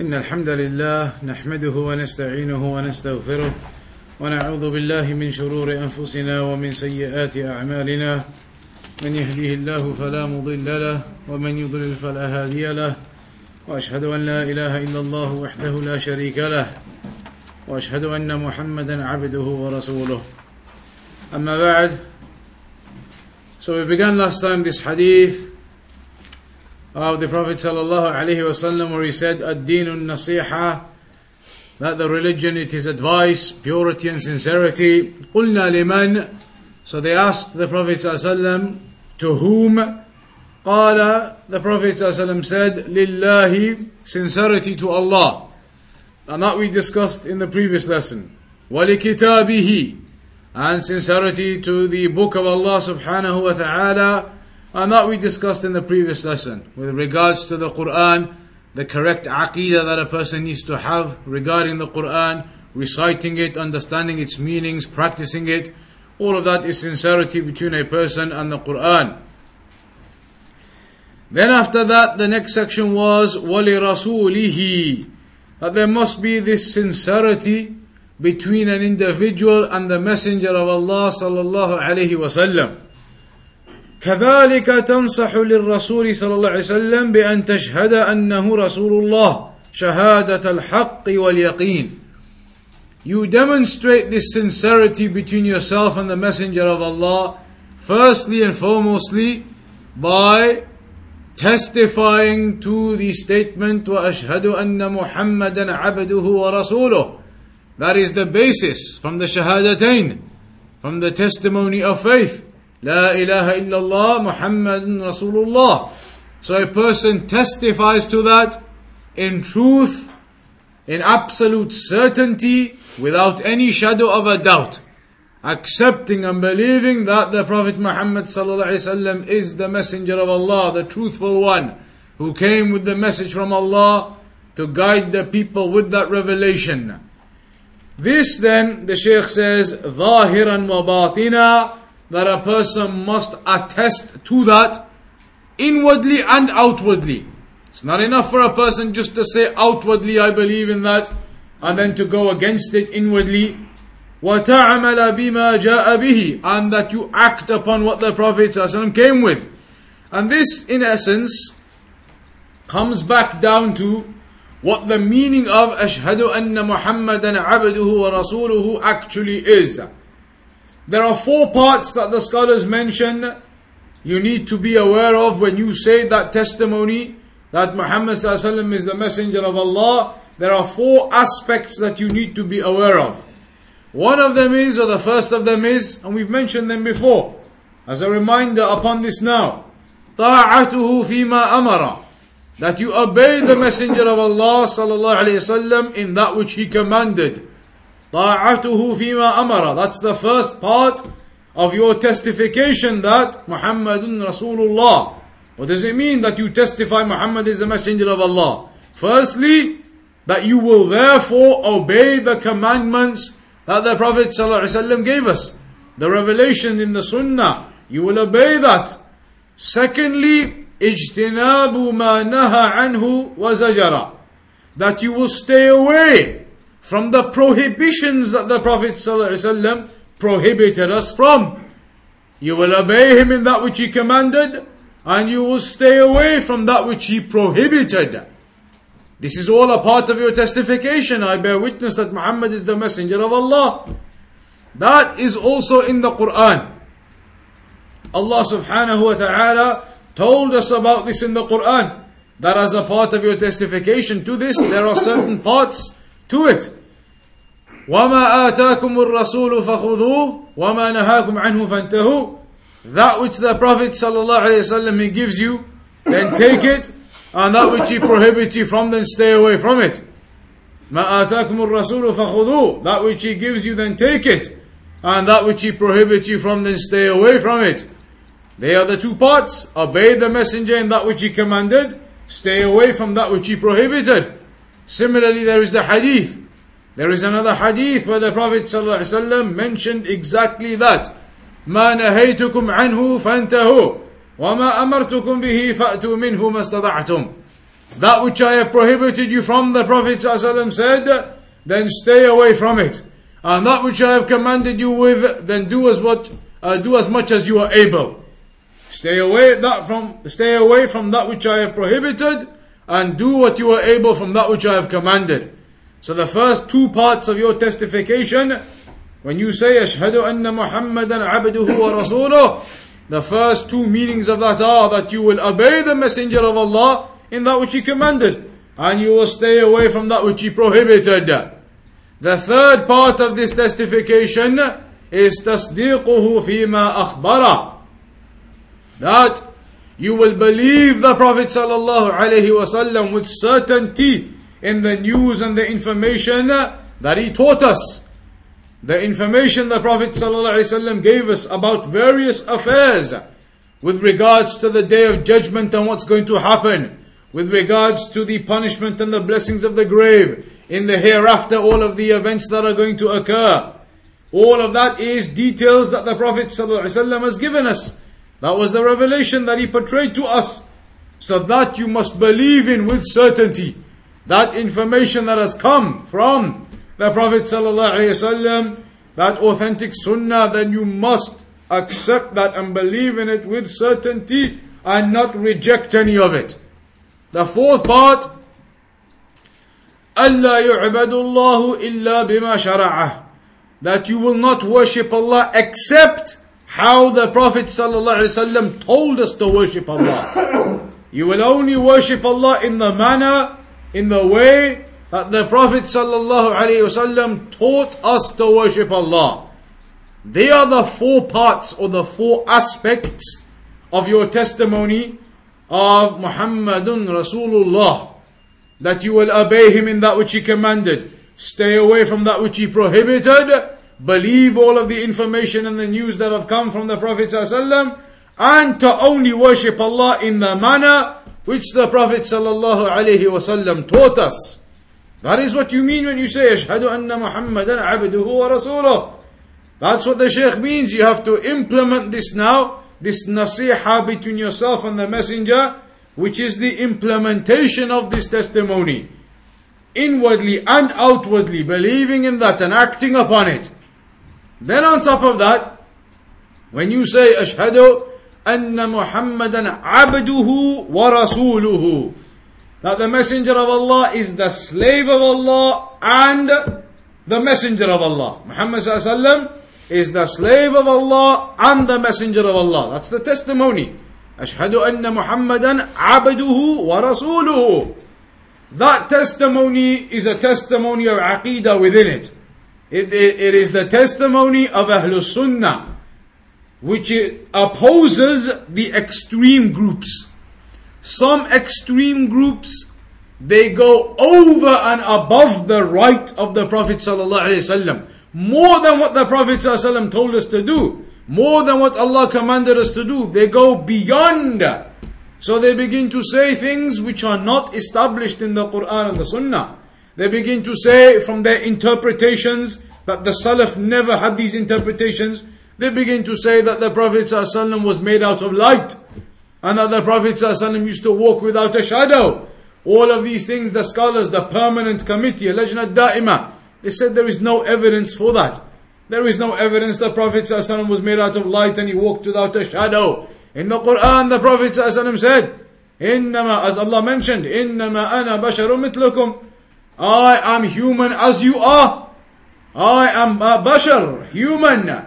إن الحمد لله نحمده ونستعينه ونستغفره ونعوذ بالله من شرور أنفسنا ومن سيئات أعمالنا. من يهديه الله فلا مضل له ومن يضلل فلا هادي له. وأشهد أن لا إله إلا الله وحده لا شريك له. وأشهد أن محمدا عبده ورسوله. أما بعد So we began last time this hadith of the Prophet sallallahu alaihi wasallam where he said ad-din nasiha that the religion it is advice purity and sincerity قلنا لمن so they asked the Prophet sallallahu to whom قال the Prophet sallallahu said لله sincerity to Allah and that we discussed in the previous lesson ولكتابه and sincerity to the book of Allah subhanahu wa ta'ala and that we discussed in the previous lesson with regards to the Quran, the correct aqidah that a person needs to have regarding the Quran, reciting it, understanding its meanings, practicing it. All of that is sincerity between a person and the Quran. Then after that, the next section was وَلِرَسُولِهِ That there must be this sincerity between an individual and the Messenger of Allah sallallahu alaihi wasallam. كذلك تنصح للرسول صلى الله عليه وسلم بأن تشهد أنه رسول الله شهادة الحق واليقين. You demonstrate this sincerity between yourself and the Messenger of Allah, firstly and foremostly by testifying to the statement وأشهد أن محمدا عبده ورسوله that is the basis from the Shahadatain, from the testimony of faith. La ilaha illallah Muhammadun Rasulullah. So a person testifies to that in truth, in absolute certainty, without any shadow of a doubt. Accepting and believing that the Prophet Muhammad is the messenger of Allah, the truthful one, who came with the message from Allah to guide the people with that revelation. This then, the Shaykh says, ظاهرا وباطنا, that a person must attest to that inwardly and outwardly. It's not enough for a person just to say outwardly, I believe in that, and then to go against it inwardly. وَتَعْمَلَ بِمَا جَاءَ بِهِ And that you act upon what the Prophet ﷺ came with. And this, in essence, comes back down to what the meaning of Ashhadu anna Muhammadan abduhu wa rasuluhu actually is. There are four parts that the scholars mention you need to be aware of when you say that testimony that Muhammad is the messenger of Allah. There are four aspects that you need to be aware of. One of them is, or the first of them is, and we've mentioned them before, as a reminder upon this now, طاعته فيما أمر that you obey the Messenger of Allah sallallahu alaihi wasallam in that which He commanded. طاعته فيما أمر. That's the first part of your testification that Muhammadun Rasulullah. What does it mean that you testify Muhammad is the Messenger of Allah? Firstly, that you will therefore obey the commandments that the Prophet ﷺ gave us. The revelation in the Sunnah, you will obey that. Secondly, اجتناب ما نهى عنه وزجر that you will stay away from the prohibitions that the Prophet ﷺ prohibited us from. You will obey him in that which he commanded and you will stay away from that which he prohibited. This is all a part of your testification. I bear witness that Muhammad is the messenger of Allah. That is also in the Quran. Allah subhanahu wa ta'ala told us about this in the Quran. That as a part of your testification to this, there are certain parts to it. وَمَا آتَاكُمُ الرَّسُولُ فَخُذُوهُ وَمَا نَهَاكُمْ عَنْهُ فَانْتَهُوا That which the Prophet ﷺ he gives you, then take it, and that which he prohibits you from, then stay away from it. مَا آتَاكُمُ الرَّسُولُ فَخُذُوهُ That which he gives you, then take it, and that which he prohibits you from, then stay away from it. They are the two parts. Obey the messenger in that which he commanded, stay away from that which he prohibited. Similarly, there is the hadith. There is another hadith where the Prophet ﷺ mentioned exactly that. ما نهيتكم عنه فانتهوا وما أمرتكم به فأتوا منه ما استطعتم that which I have prohibited you from, the Prophet ﷺ said, then stay away from it. And that which I have commanded you with, then do as what, uh, do as much as you are able. Stay away that from, stay away from that which I have prohibited, and do what you are able from that which I have commanded. So the first two parts of your testification, when you say Ashhadu anna Muhammadan abduhu wa rasuluh, the first two meanings of that are that you will obey the Messenger of Allah in that which He commanded, and you will stay away from that which He prohibited. The third part of this testification is تصديقه فيما أخبره. That you will believe the Prophet sallallahu alaihi wasallam with certainty in the news and the information that he taught us. The information the Prophet ﷺ gave us about various affairs with regards to the day of judgment and what's going to happen, with regards to the punishment and the blessings of the grave, in the hereafter, all of the events that are going to occur. All of that is details that the Prophet ﷺ has given us. That was the revelation that he portrayed to us. So that you must believe in with certainty That information that has come from the Prophet ﷺ, that authentic sunnah, then you must accept that and believe in it with certainty and not reject any of it. The fourth part, أَلَّا يُعْبَدُ اللَّهُ إِلَّا بِمَا شَرَعَهُ That you will not worship Allah except how the Prophet ﷺ told us to worship Allah. You will only worship Allah in the manner, in the way that the Prophet ﷺ taught us to worship Allah. They are the four parts or the four aspects of your testimony of Muhammadun Rasulullah. That you will obey him in that which he commanded, stay away from that which he prohibited, believe all of the information and the news that have come from the Prophet ﷺ, and to only worship Allah in the manner which the Prophet ﷺ taught us. That is what you mean when you say, Ashhadu anna Muhammadan abduhu wa rasuluh. That's what the Shaykh means. You have to implement this now, this nasiha between yourself and the Messenger, which is the implementation of this testimony. Inwardly and outwardly, believing in that and acting upon it. Then on top of that, when you say Ashhadu anna Muhammadan wa rasuluhu, that the Messenger of Allah is the slave of Allah and the Messenger of Allah. Muhammad sallam is the slave of Allah and the Messenger of Allah. That's the testimony. Anna Muhammadan abduhu wa rasuluhu. That testimony is a testimony of aqidah within it. It, it, it is the testimony of Ahlul Sunnah, which opposes the extreme groups. Some extreme groups, they go over and above the right of the Prophet ﷺ. More than what the Prophet ﷺ told us to do. More than what Allah commanded us to do. They go beyond. So they begin to say things which are not established in the Quran and the Sunnah. They begin to say from their interpretations that the Salaf never had these interpretations. They begin to say that the Prophet ﷺ was made out of light and that the Prophet ﷺ used to walk without a shadow. All of these things, the scholars, the permanent committee, Lajna Da'ima, they said there is no evidence for that. There is no evidence the Prophet ﷺ was made out of light and he walked without a shadow. In the Quran, the Prophet ﷺ said, إنما, as Allah mentioned, إنما أنا بشر مثلكم. I am human as you are. I am a bashar, human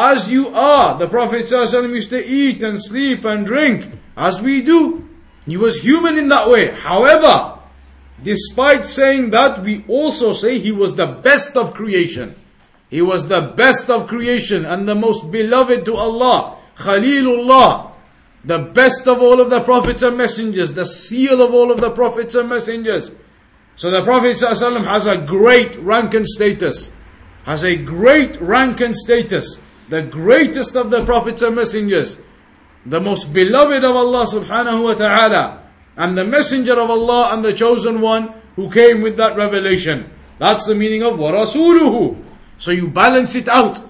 as you are. The Prophet ﷺ used to eat and sleep and drink as we do. He was human in that way. However, despite saying that, we also say he was the best of creation. He was the best of creation and the most beloved to Allah. Khalilullah. The best of all of the prophets and messengers. The seal of all of the prophets and messengers. So the Prophet ﷺ has a great rank and status. Has a great rank and status the greatest of the prophets and messengers, the most beloved of Allah subhanahu wa ta'ala, and the messenger of Allah and the chosen one who came with that revelation. That's the meaning of وَرَسُولُهُ. So you balance it out.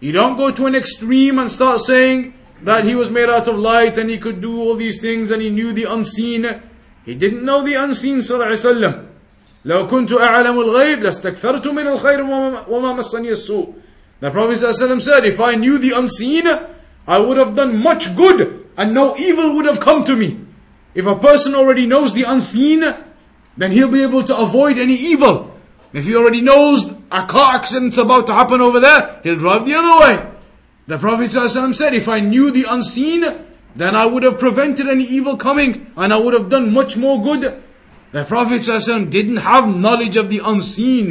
You don't go to an extreme and start saying that he was made out of light and he could do all these things and he knew the unseen. He didn't know the unseen صلى الله عليه وسلم لو كنت أعلم الغيب لاستكثرت من الخير وما مسني السوء The Prophet ﷺ said, if I knew the unseen, I would have done much good and no evil would have come to me. If a person already knows the unseen, then he'll be able to avoid any evil. If he already knows a car accident's about to happen over there, he'll drive the other way. The Prophet ﷺ said, if I knew the unseen, then I would have prevented any evil coming and I would have done much more good. The Prophet ﷺ didn't have knowledge of the unseen.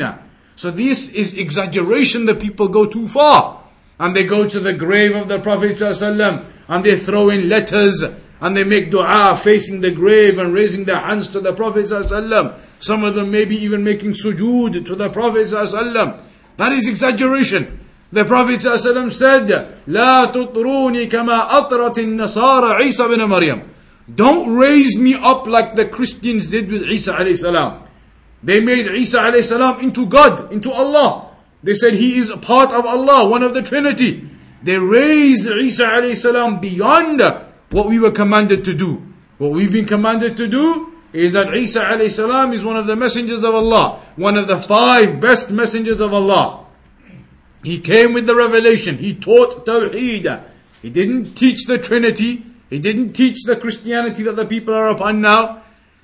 So this is exaggeration that people go too far. And they go to the grave of the Prophet ﷺ and they throw in letters and they make dua facing the grave and raising their hands to the Prophet ﷺ. Some of them maybe even making sujood to the Prophet ﷺ. That is exaggeration. The Prophet ﷺ said, لا تطروني كما أطرت النصارى عيسى بن مريم. Don't raise me up like the Christians did with Isa alayhi salam. They made Isa alayhi into God, into Allah. They said he is a part of Allah, one of the Trinity. They raised Isa alayhi beyond what we were commanded to do. What we've been commanded to do is that Isa alayhi is one of the messengers of Allah, one of the five best messengers of Allah. He came with the revelation, he taught Tawheed. He didn't teach the Trinity, he didn't teach the Christianity that the people are upon now.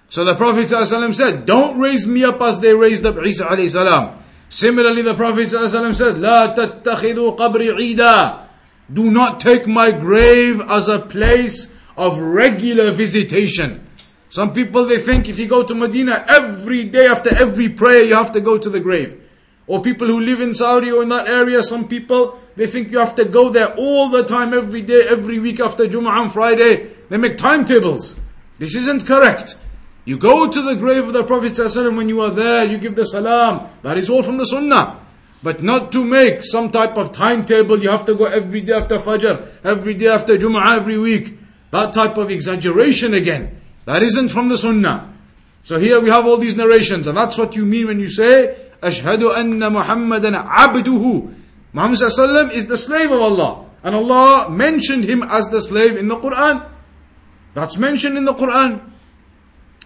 So the Prophet ﷺ said, Don't raise me up as they raised up Isa alayhi salam. Similarly, the Prophet ﷺ said, لا تتخذوا قبري عيدا do not take my grave as a place of regular visitation. Some people they think if you go to Medina every day after every prayer you have to go to the grave. Or people who live in Saudi or in that area, some people they think you have to go there all the time, every day, every week after Jum'ah on Friday. They make timetables. This isn't correct. You go to the grave of the Prophet when you are there, you give the salam. That is all from the Sunnah. But not to make some type of timetable, you have to go every day after Fajr, every day after Jum'ah, every week. That type of exaggeration again. That isn't from the Sunnah. So here we have all these narrations, and that's what you mean when you say, Ashhadu anna Muhammadan abduhu. Muhammad is the slave of Allah. And Allah mentioned him as the slave in the Quran. That's mentioned in the Quran.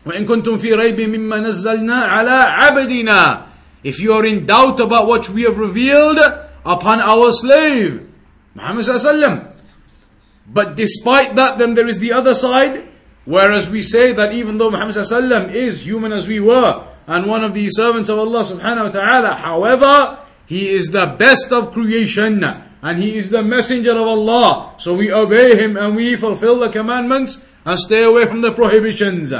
وإن كنتم في ريب مما نزلنا على عبدنا if you are in doubt about what we have revealed upon our slave, Muhammad Sallallahu But despite that, then there is the other side, whereas we say that even though Muhammad Sallallahu is human as we were, and one of the servants of Allah subhanahu wa ta'ala, however, he is the best of creation, and he is the messenger of Allah. So we obey him and we fulfill the commandments and stay away from the prohibitions.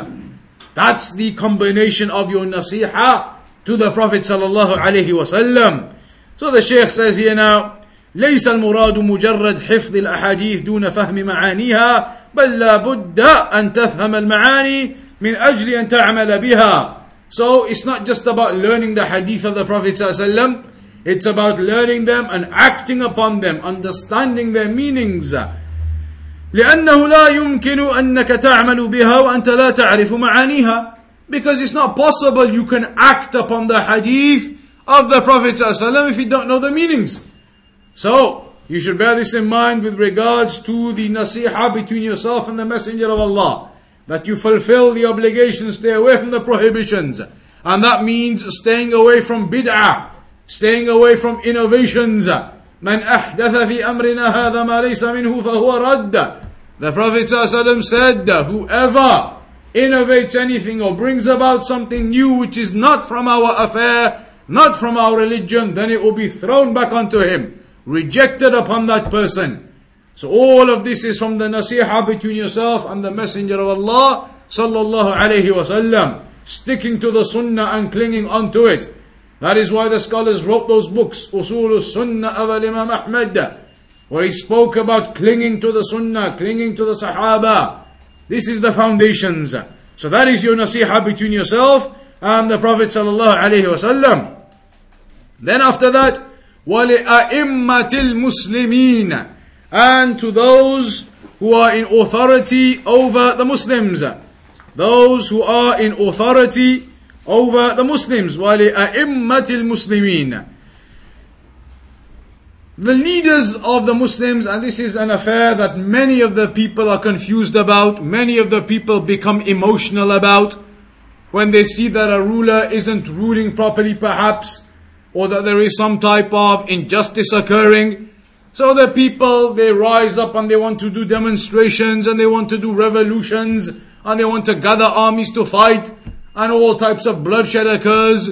That's the combination of your nasiha to the Prophet sallallahu alaihi wasallam. So the Sheikh says here now, ليس المراد مجرد حفظ الأحاديث دون فهم معانيها بل لا بد أن تفهم المعاني من أجل أن تعمل بها So it's not just about learning the hadith of the Prophet ﷺ, it's about learning them and acting upon them, understanding their meanings. لأنه لا يمكن أنك تعمل بها وأنت لا تعرف معانيها because it's not possible you can act upon the hadith of the Prophet ﷺ if you don't know the meanings. So, you should bear this in mind with regards to the nasiha between yourself and the Messenger of Allah. That you fulfill the obligations, stay away from the prohibitions. And that means staying away from bid'ah, staying away from innovations. من أحدث في أمرنا هذا ما ليس منه فهو رد. The Prophet ﷺ said, whoever innovates anything or brings about something new which is not from our affair, not from our religion, then it will be thrown back onto him, rejected upon that person. So all of this is from the nasiha between yourself and the Messenger of Allah sallallahu alayhi wasallam, sticking to the sunnah and clinging onto it. That is why the scholars wrote those books, Usul Sunnah of Imam Ahmad, where he spoke about clinging to the sunnah, clinging to the sahaba, this is the foundations. So that is your nasiha between yourself and the Prophet sallallahu alaihi wasallam. Then after that, وَلِأَئِمَّةِ الْمُسْلِمِينَ And to those who are in authority over the Muslims. Those who are in authority over the Muslims. وَلِأَئِمَّةِ الْمُسْلِمِينَ the leaders of the Muslims, and this is an affair that many of the people are confused about, many of the people become emotional about when they see that a ruler isn't ruling properly, perhaps, or that there is some type of injustice occurring. So the people, they rise up and they want to do demonstrations and they want to do revolutions and they want to gather armies to fight and all types of bloodshed occurs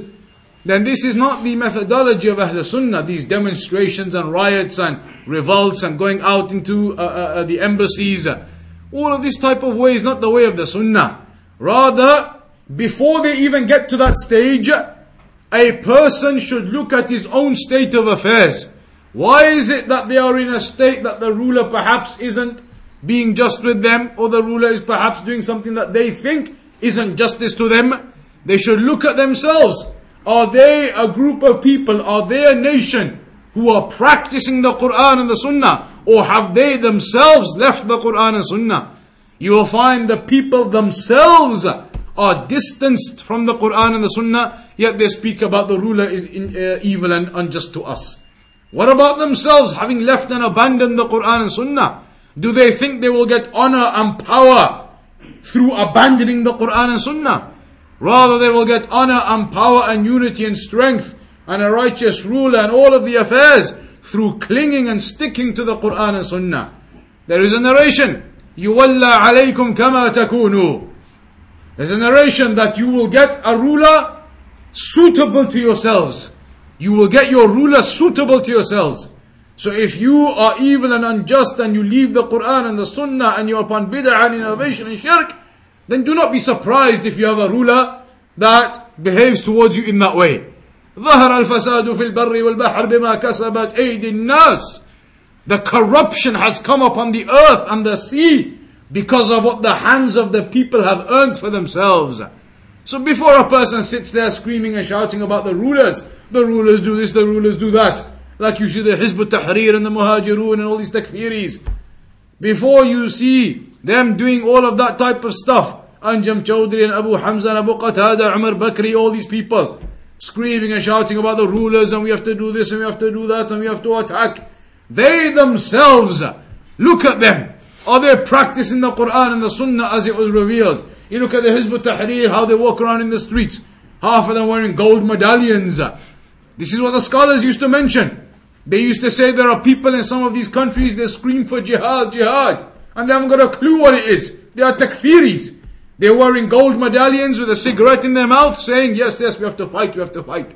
then this is not the methodology of Ahl Sunnah, these demonstrations and riots and revolts and going out into uh, uh, uh, the embassies. All of this type of way is not the way of the Sunnah. Rather, before they even get to that stage, a person should look at his own state of affairs. Why is it that they are in a state that the ruler perhaps isn't being just with them, or the ruler is perhaps doing something that they think isn't justice to them? They should look at themselves. Are they a group of people? Are they a nation who are practicing the Quran and the Sunnah? Or have they themselves left the Quran and Sunnah? You will find the people themselves are distanced from the Quran and the Sunnah, yet they speak about the ruler is in, uh, evil and unjust to us. What about themselves having left and abandoned the Quran and Sunnah? Do they think they will get honor and power through abandoning the Quran and Sunnah? Rather, they will get honor and power and unity and strength and a righteous ruler and all of the affairs through clinging and sticking to the Quran and Sunnah. There is a narration. يُوَلَّى عَلَيْكُمْ كَمَا تَكُونُوا There's a narration that you will get a ruler suitable to yourselves. You will get your ruler suitable to yourselves. So if you are evil and unjust and you leave the Quran and the Sunnah and you are upon bid'ah and innovation and shirk, then do not be surprised if you have a ruler that behaves towards you in that way. ظهر الفساد في البر والبحر بما كسبت أيدي الناس The corruption has come upon the earth and the sea because of what the hands of the people have earned for themselves. So before a person sits there screaming and shouting about the rulers, the rulers do this, the rulers do that, like you see the Hizb tahrir and the Muhajirun and all these takfiris. Before you see them doing all of that type of stuff. Anjem Choudary and Abu Hamza and Abu Qatada, Umar Bakri, all these people screaming and shouting about the rulers and we have to do this and we have to do that and we have to attack. They themselves, look at them. Are they practicing the Quran and the Sunnah as it was revealed? You look at the Hizb Tahrir, how they walk around in the streets. Half of them wearing gold medallions. This is what the scholars used to mention. They used to say there are people in some of these countries, they scream for jihad, jihad and they haven't got a clue what it is. They are takfiris. They're wearing gold medallions with a cigarette in their mouth saying, yes, yes, we have to fight, we have to fight.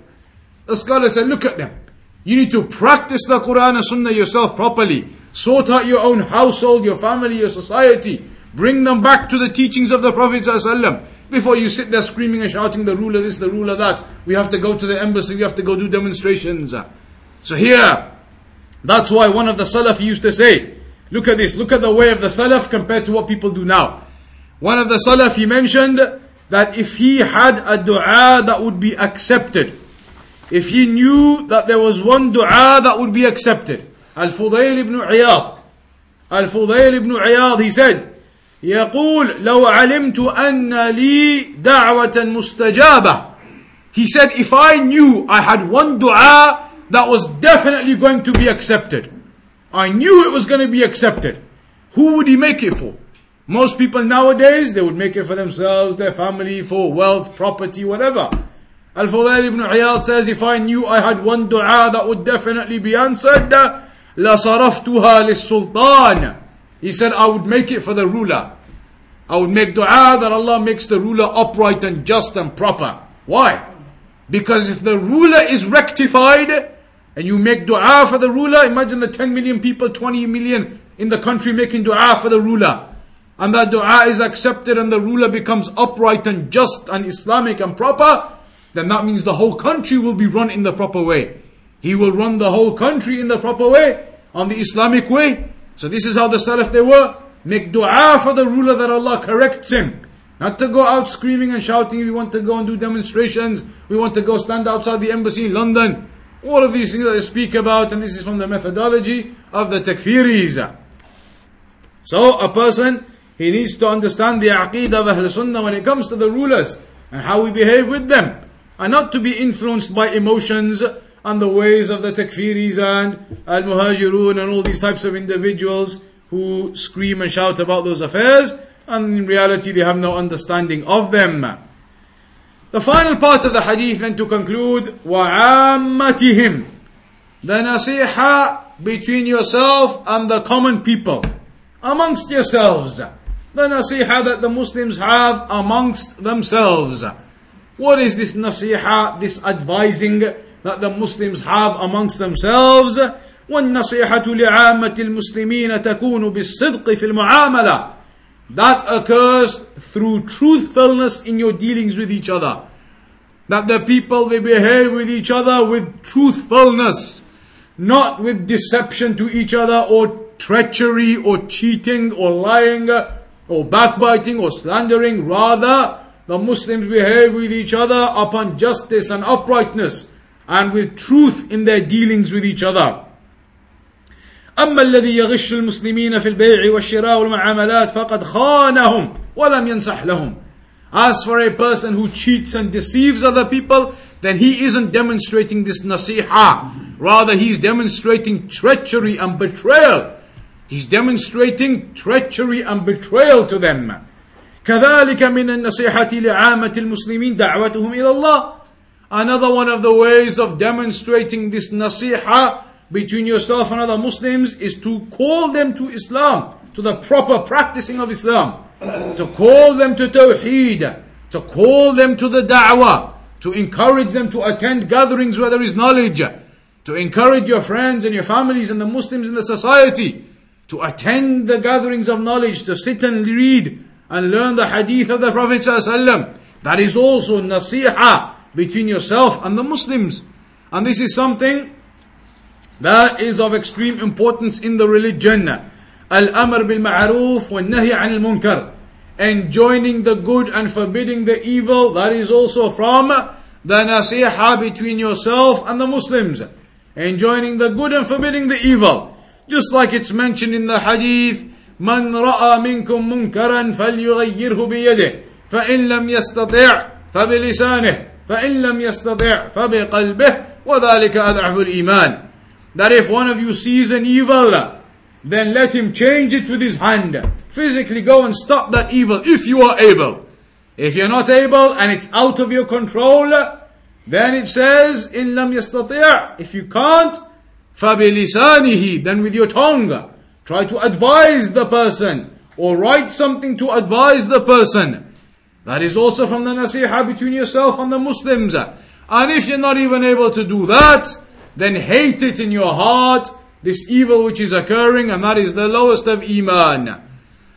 The scholar said, look at them. You need to practice the Quran and Sunnah yourself properly. Sort out your own household, your family, your society. Bring them back to the teachings of the Prophet ﷺ before you sit there screaming and shouting the ruler this, the ruler that. We have to go to the embassy, we have to go do demonstrations. So here, that's why one of the Salaf used to say, Look at this. Look at the way of the Salaf compared to what people do now. One of the Salaf, he mentioned that if he had a dua that would be accepted, if he knew that there was one dua that would be accepted, Al-Fudayl ibn Iyad, Al-Fudayl ibn Iyad, he said, يقول لو علمت أن لي دعوة مستجابة He said, if I knew I had one dua that was definitely going to be accepted, I knew it was going to be accepted. Who would he make it for? Most people nowadays, they would make it for themselves, their family, for wealth, property, whatever. Al-Fudayl ibn Iyad says, if I knew I had one dua that would definitely be answered, لَصَرَفْتُهَا لِلسُّلْطَانِ He said, I would make it for the ruler. I would make dua that Allah makes the ruler upright and just and proper. Why? Because if the ruler is rectified, and you make dua for the ruler, imagine the 10 million people, 20 million in the country making dua for the ruler. And that dua is accepted and the ruler becomes upright and just and Islamic and proper, then that means the whole country will be run in the proper way. He will run the whole country in the proper way, on the Islamic way. So this is how the Salaf they were. Make dua for the ruler that Allah corrects him. Not to go out screaming and shouting, we want to go and do demonstrations, we want to go stand outside the embassy in London. All of these things that they speak about, and this is from the methodology of the takfiris. So a person, he needs to understand the aqidah of Ahl Sunnah when it comes to the rulers and how we behave with them. And not to be influenced by emotions and the ways of the takfiris and al muhajirun and all these types of individuals who scream and shout about those affairs, and in reality they have no understanding of them. The final part of the hadith then to conclude, وَعَامَّتِهِمْ The nasiha between yourself and the common people, amongst yourselves. The nasiha that the Muslims have amongst themselves. What is this nasiha, this advising that the Muslims have amongst themselves? والنصيحة لعامة المسلمين تكون بالصدق في المعاملة that occurs through truthfulness in your dealings with each other. That the people they behave with each other with truthfulness, not with deception to each other or treachery or cheating or lying or backbiting or slandering. Rather, the Muslims behave with each other upon justice and uprightness and with truth in their dealings with each other. أما الذي يغش المسلمين في البيع والشراء والمعاملات فقد خانهم ولم ينصح لهم As for a person who cheats and deceives other people, then he isn't demonstrating this nasiha. Rather, he's demonstrating treachery and betrayal. He's demonstrating treachery and betrayal to them. كذلك من النصيحة لعامة المسلمين دعوتهم إلى الله. Another one of the ways of demonstrating this nasiha between yourself and other Muslims is to call them to Islam, to the proper practicing of Islam, to call them to Tawheed, to call them to the Da'wah, to encourage them to attend gatherings where there is knowledge, to encourage your friends and your families and the Muslims in the society to attend the gatherings of knowledge, to sit and read and learn the hadith of the Prophet. That is also nasiha between yourself and the Muslims. And this is something that is of extreme importance in the religion. Al-amr bil ma'ruf wa nahy al munkar. Enjoining the good and forbidding the evil, that is also from the nasiha between yourself and the Muslims. Enjoining the good and forbidding the evil. Just like it's mentioned in the hadith, من رأى منكم منكرا فليغيره بيده فإن لم يستطع فبلسانه فإن لم يستطع فبقلبه وذلك أضعف الإيمان that if one of you sees an evil, then let him change it with his hand. Physically go and stop that evil if you are able. If you're not able and it's out of your control, then it says, in lam yastati' If you can't, فَبِلِسَانِهِ Then with your tongue, try to advise the person or write something to advise the person. That is also from the nasiha between yourself and the Muslims. And if you're not even able to do that, then hate it in your heart, this evil which is occurring, and that is the lowest of Iman.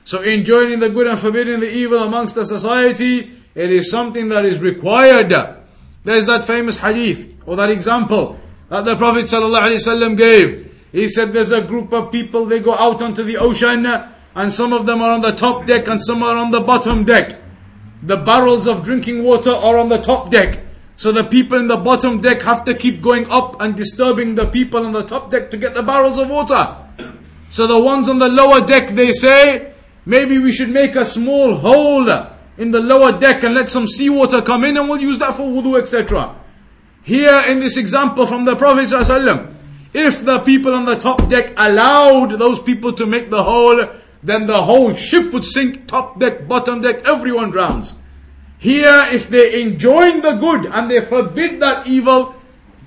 So enjoining the good and forbidding the evil amongst the society, it is something that is required. There's that famous hadith, or that example, that the Prophet ﷺ gave. He said there's a group of people, they go out onto the ocean, and some of them are on the top deck and some are on the bottom deck. The barrels of drinking water are on the top deck. So the people in the bottom deck have to keep going up and disturbing the people on the top deck to get the barrels of water. So the ones on the lower deck, they say, maybe we should make a small hole in the lower deck and let some seawater come in and we'll use that for wudu, etc. Here in this example from the Prophet ﷺ, if the people on the top deck allowed those people to make the hole, then the whole ship would sink, top deck, bottom deck, everyone drowns. Here, if they enjoin the good and they forbid that evil,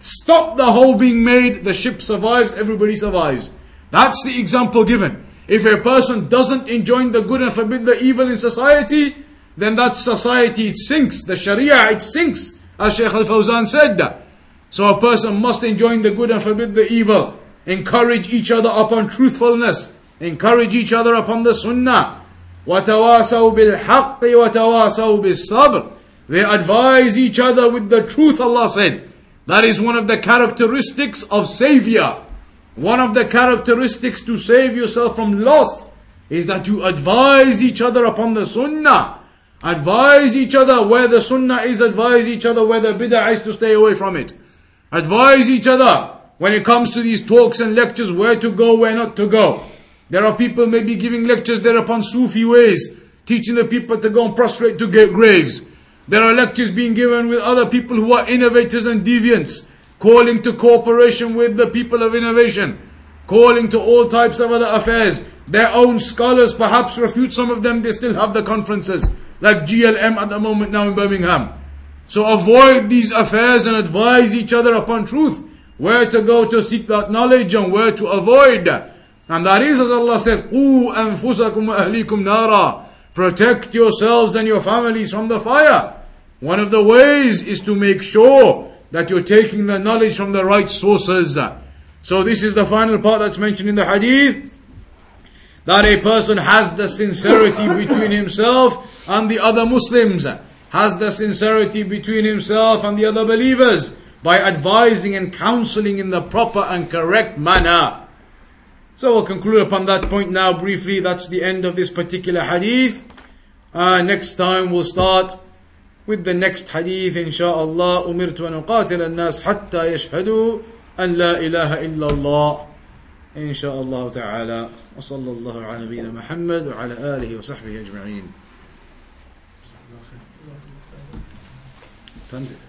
stop the hole being made, the ship survives, everybody survives. That's the example given. If a person doesn't enjoin the good and forbid the evil in society, then that society it sinks. The Sharia it sinks, as Shaykh Al Fawzan said. So a person must enjoin the good and forbid the evil. Encourage each other upon truthfulness. Encourage each other upon the Sunnah. وَتَوَاسَوْا بِالْحَقِّ وَتَوَاسَوْا بِالصَّبْرِ They advise each other with the truth, Allah said. That is one of the characteristics of Savior. One of the characteristics to save yourself from loss is that you advise each other upon the Sunnah. Advise each other where the Sunnah is, advise each other where the Bid'ah is to stay away from it. Advise each other when it comes to these talks and lectures where to go, where not to go. There are people maybe giving lectures there upon Sufi ways, teaching the people to go and prostrate to graves. There are lectures being given with other people who are innovators and deviants, calling to cooperation with the people of innovation, calling to all types of other affairs. Their own scholars perhaps refute some of them, they still have the conferences, like GLM at the moment now in Birmingham. So avoid these affairs and advise each other upon truth, where to go to seek that knowledge and where to avoid. And that is as Allah said, قُوا أَنفُسَكُمْ وَأَهْلِيكُمْ نَارًا Protect yourselves and your families from the fire. One of the ways is to make sure that you're taking the knowledge from the right sources. So this is the final part that's mentioned in the hadith. That a person has the sincerity between himself and the other Muslims. Has the sincerity between himself and the other believers by advising and counseling in the proper and correct manner. So we'll conclude upon that point now briefly. That's the end of this particular hadith. Uh, next time we'll start with the next hadith inshallah. أمرت أن أقاتل الناس حتى يشهدوا أن لا إله إلا الله إن شاء الله تعالى وصلى الله على نبينا محمد وعلى آله وصحبه أجمعين. تمزح